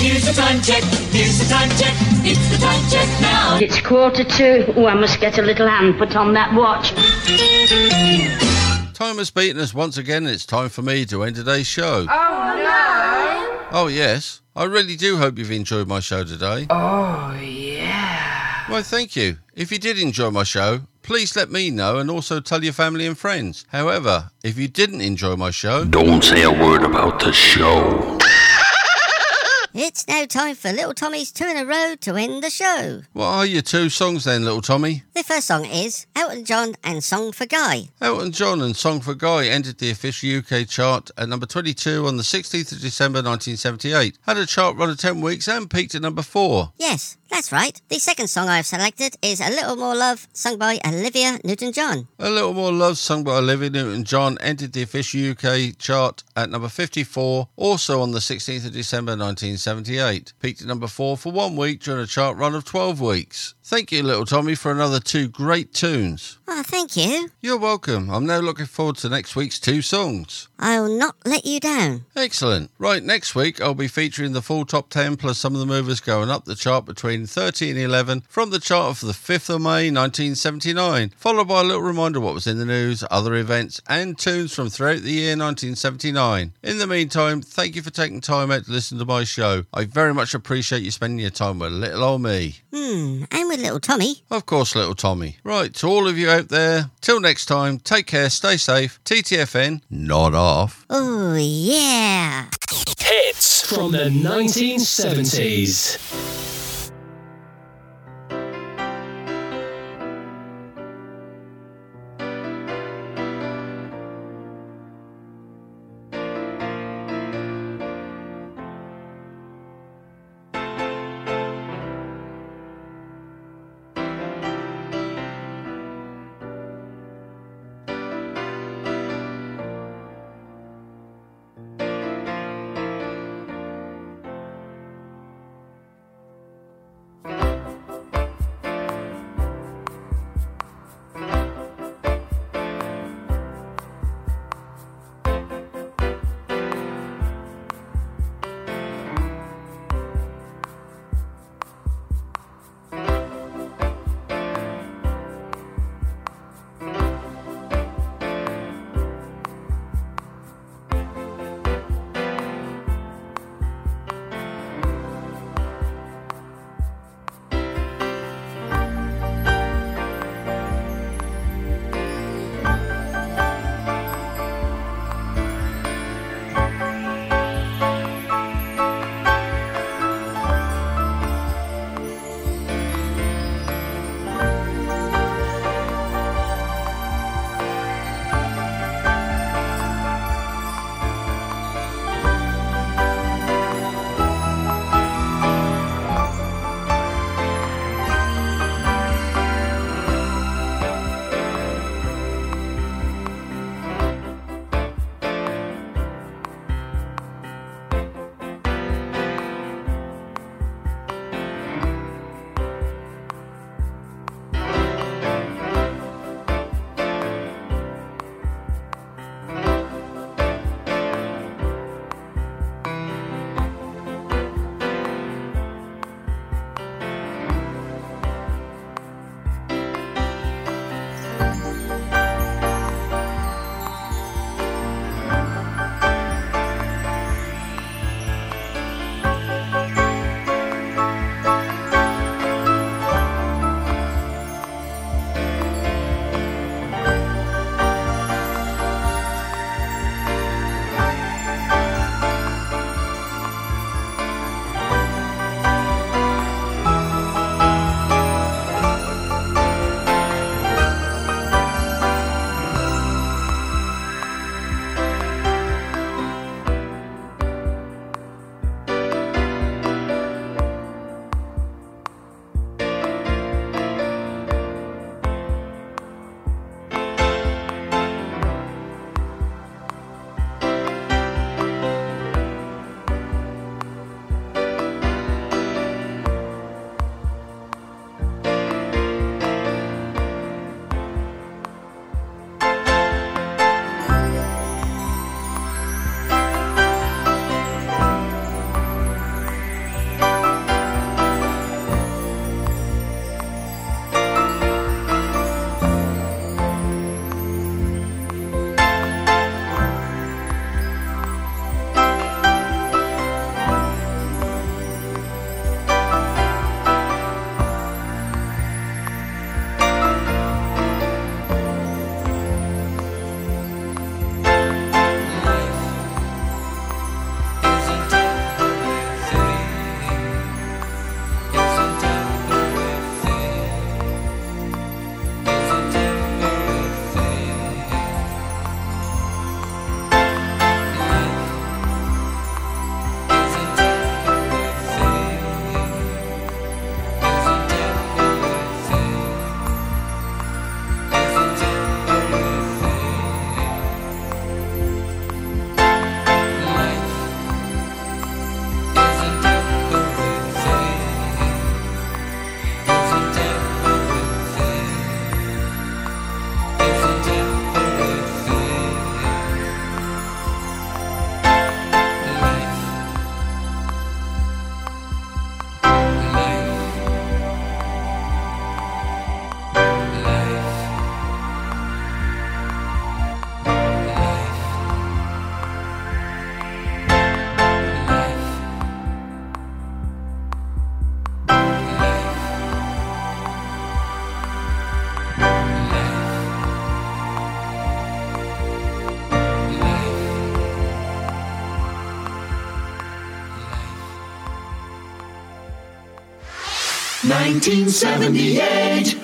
Here's the time check. Here's the time check. It's the time check now. It's quarter to. Oh, I must get a little hand put on that watch. Time has beaten us once again. and It's time for me to end today's show. Oh, no. Oh, yes. I really do hope you've enjoyed my show today. Oh, yeah. Well, thank you. If you did enjoy my show, please let me know and also tell your family and friends. However, if you didn't enjoy my show, Don't say a word about the show. It's now time for Little Tommy's two in a row to end the show. what are your two songs then, little Tommy? The first song is Elton John and Song for Guy. Elton John and Song for Guy entered the official UK chart at number 22 on the 16th of December 1978. Had a chart run of 10 weeks and peaked at number 4. Yes, that's right. The second song I've selected is A Little More Love, sung by Olivia Newton John. A Little More Love, sung by Olivia Newton-John, entered the official UK chart at number 54, also on the 16th of December 1978. Peaked at number 4 for one week during a chart run of 12 weeks. Thank you, little Tommy, for another two great tunes. Oh, thank you. You're welcome. I'm now looking forward to next week's two songs. I'll not let you down. Excellent. Right, next week I'll be featuring the full top 10 plus some of the movers going up the chart between 30 and 11 from the chart of the 5th of May 1979, followed by a little reminder of what was in the news, other events, and tunes from throughout the year 1979. In the meantime, thank you for taking time out to listen to my show. I very much appreciate you spending your time with little old me. Hmm, and with with little Tommy. Of course, little Tommy. Right, to all of you out there, till next time, take care, stay safe. TTFN, not off. Oh, yeah. Hits from the 1970s. 1978.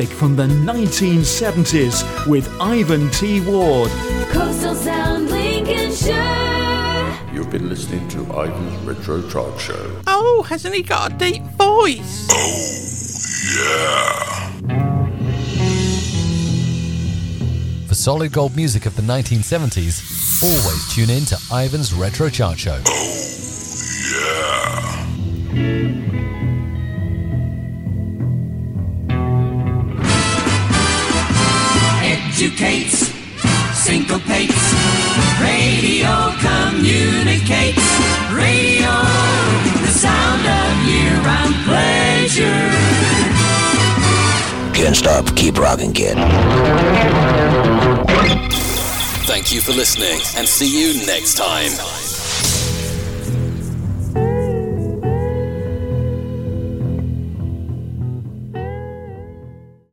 classic from the 1970s with Ivan T. Ward. Coastal Sound, Lincolnshire. You've been listening to Ivan's Retro Chart Show. Oh, hasn't he got a deep voice? Oh, yeah. For solid gold music of the 1970s, always tune in to Ivan's Retro Chart Show. Oh. Brogan Kid. Thank you for listening and see you next time.